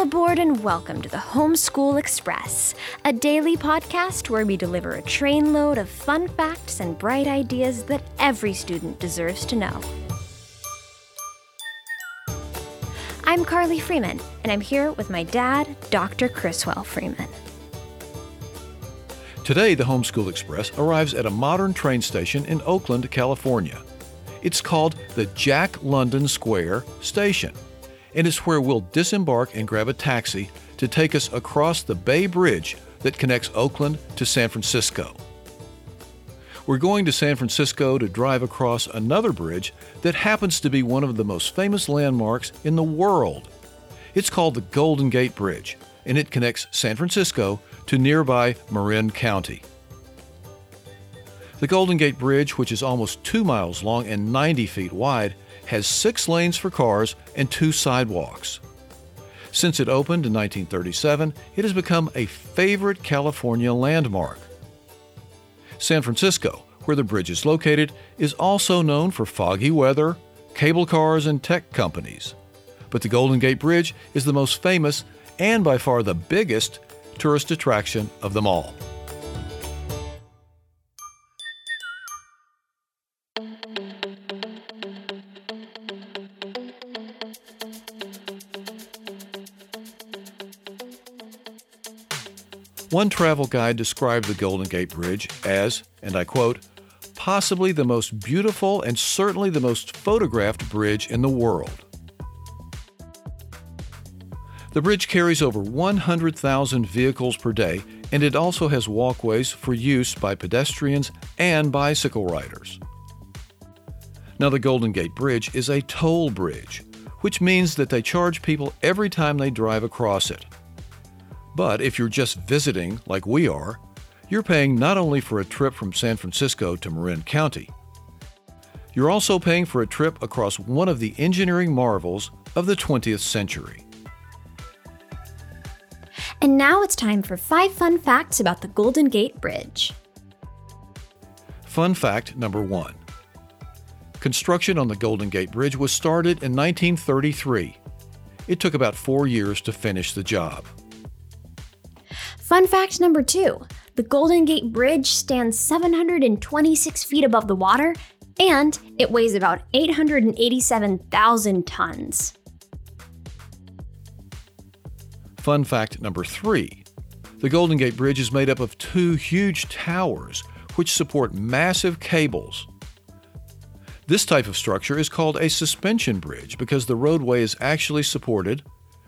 and welcome to the Homeschool Express, a daily podcast where we deliver a trainload of fun facts and bright ideas that every student deserves to know. I'm Carli Freeman, and I'm here with my dad, Dr. Criswell Freeman. Today, the Homeschool Express arrives at a modern train station in Oakland, California. It's called the Jack London Square Station and it's where we'll disembark and grab a taxi to take us across the Bay Bridge that connects Oakland to San Francisco. We're going to San Francisco to drive across another bridge that happens to be one of the most famous landmarks in the world. It's called the Golden Gate Bridge, and it connects San Francisco to nearby Marin County. The Golden Gate Bridge, which is almost two miles long and 90 feet wide, has six lanes for cars and two sidewalks. Since it opened in 1937, it has become a favorite California landmark. San Francisco, where the bridge is located, is also known for foggy weather, cable cars, and tech companies. But the Golden Gate Bridge is the most famous and by far the biggest tourist attraction of them all. One travel guide described the Golden Gate Bridge as, and I quote, possibly the most beautiful and certainly the most photographed bridge in the world. The bridge carries over 100,000 vehicles per day, and it also has walkways for use by pedestrians and bicycle riders. Now, the Golden Gate Bridge is a toll bridge, which means that they charge people every time they drive across it. But if you're just visiting, like we are, you're paying not only for a trip from San Francisco to Marin County, you're also paying for a trip across one of the engineering marvels of the 20th century. And now it's time for five fun facts about the Golden Gate Bridge. Fun fact number one Construction on the Golden Gate Bridge was started in 1933. It took about four years to finish the job. Fun fact number two the Golden Gate Bridge stands 726 feet above the water and it weighs about 887,000 tons. Fun fact number three the Golden Gate Bridge is made up of two huge towers which support massive cables. This type of structure is called a suspension bridge because the roadway is actually supported,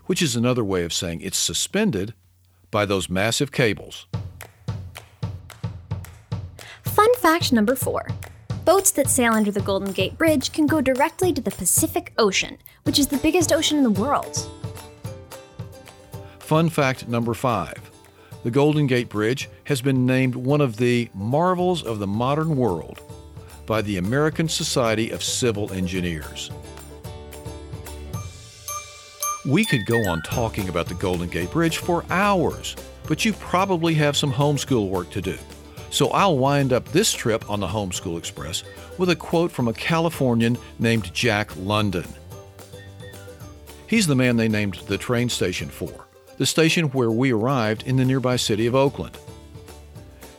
which is another way of saying it's suspended by those massive cables. Fun fact number four boats that sail under the Golden Gate Bridge can go directly to the Pacific Ocean, which is the biggest ocean in the world. Fun fact number five the Golden Gate Bridge has been named one of the marvels of the modern world by the American Society of Civil Engineers. We could go on talking about the Golden Gate Bridge for hours, but you probably have some homeschool work to do. So I'll wind up this trip on the Homeschool Express with a quote from a Californian named Jack London. He's the man they named the train station for, the station where we arrived in the nearby city of Oakland.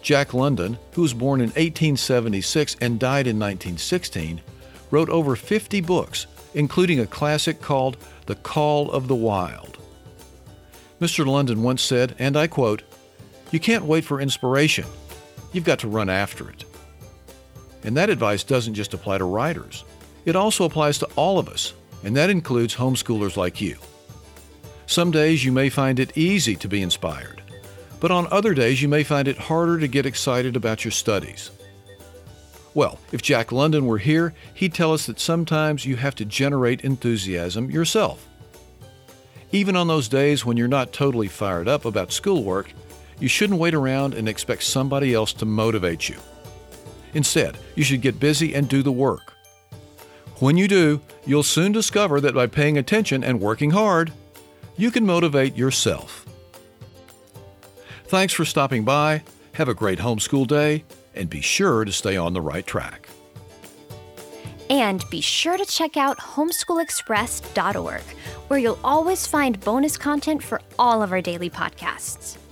Jack London, who was born in 1876 and died in 1916, wrote over 50 books, including a classic called the Call of the Wild. Mr. London once said, and I quote, You can't wait for inspiration. You've got to run after it. And that advice doesn't just apply to writers, it also applies to all of us, and that includes homeschoolers like you. Some days you may find it easy to be inspired, but on other days you may find it harder to get excited about your studies. Well, if Jack London were here, he'd tell us that sometimes you have to generate enthusiasm yourself. Even on those days when you're not totally fired up about schoolwork, you shouldn't wait around and expect somebody else to motivate you. Instead, you should get busy and do the work. When you do, you'll soon discover that by paying attention and working hard, you can motivate yourself. Thanks for stopping by. Have a great homeschool day and be sure to stay on the right track. And be sure to check out homeschoolexpress.org, where you'll always find bonus content for all of our daily podcasts.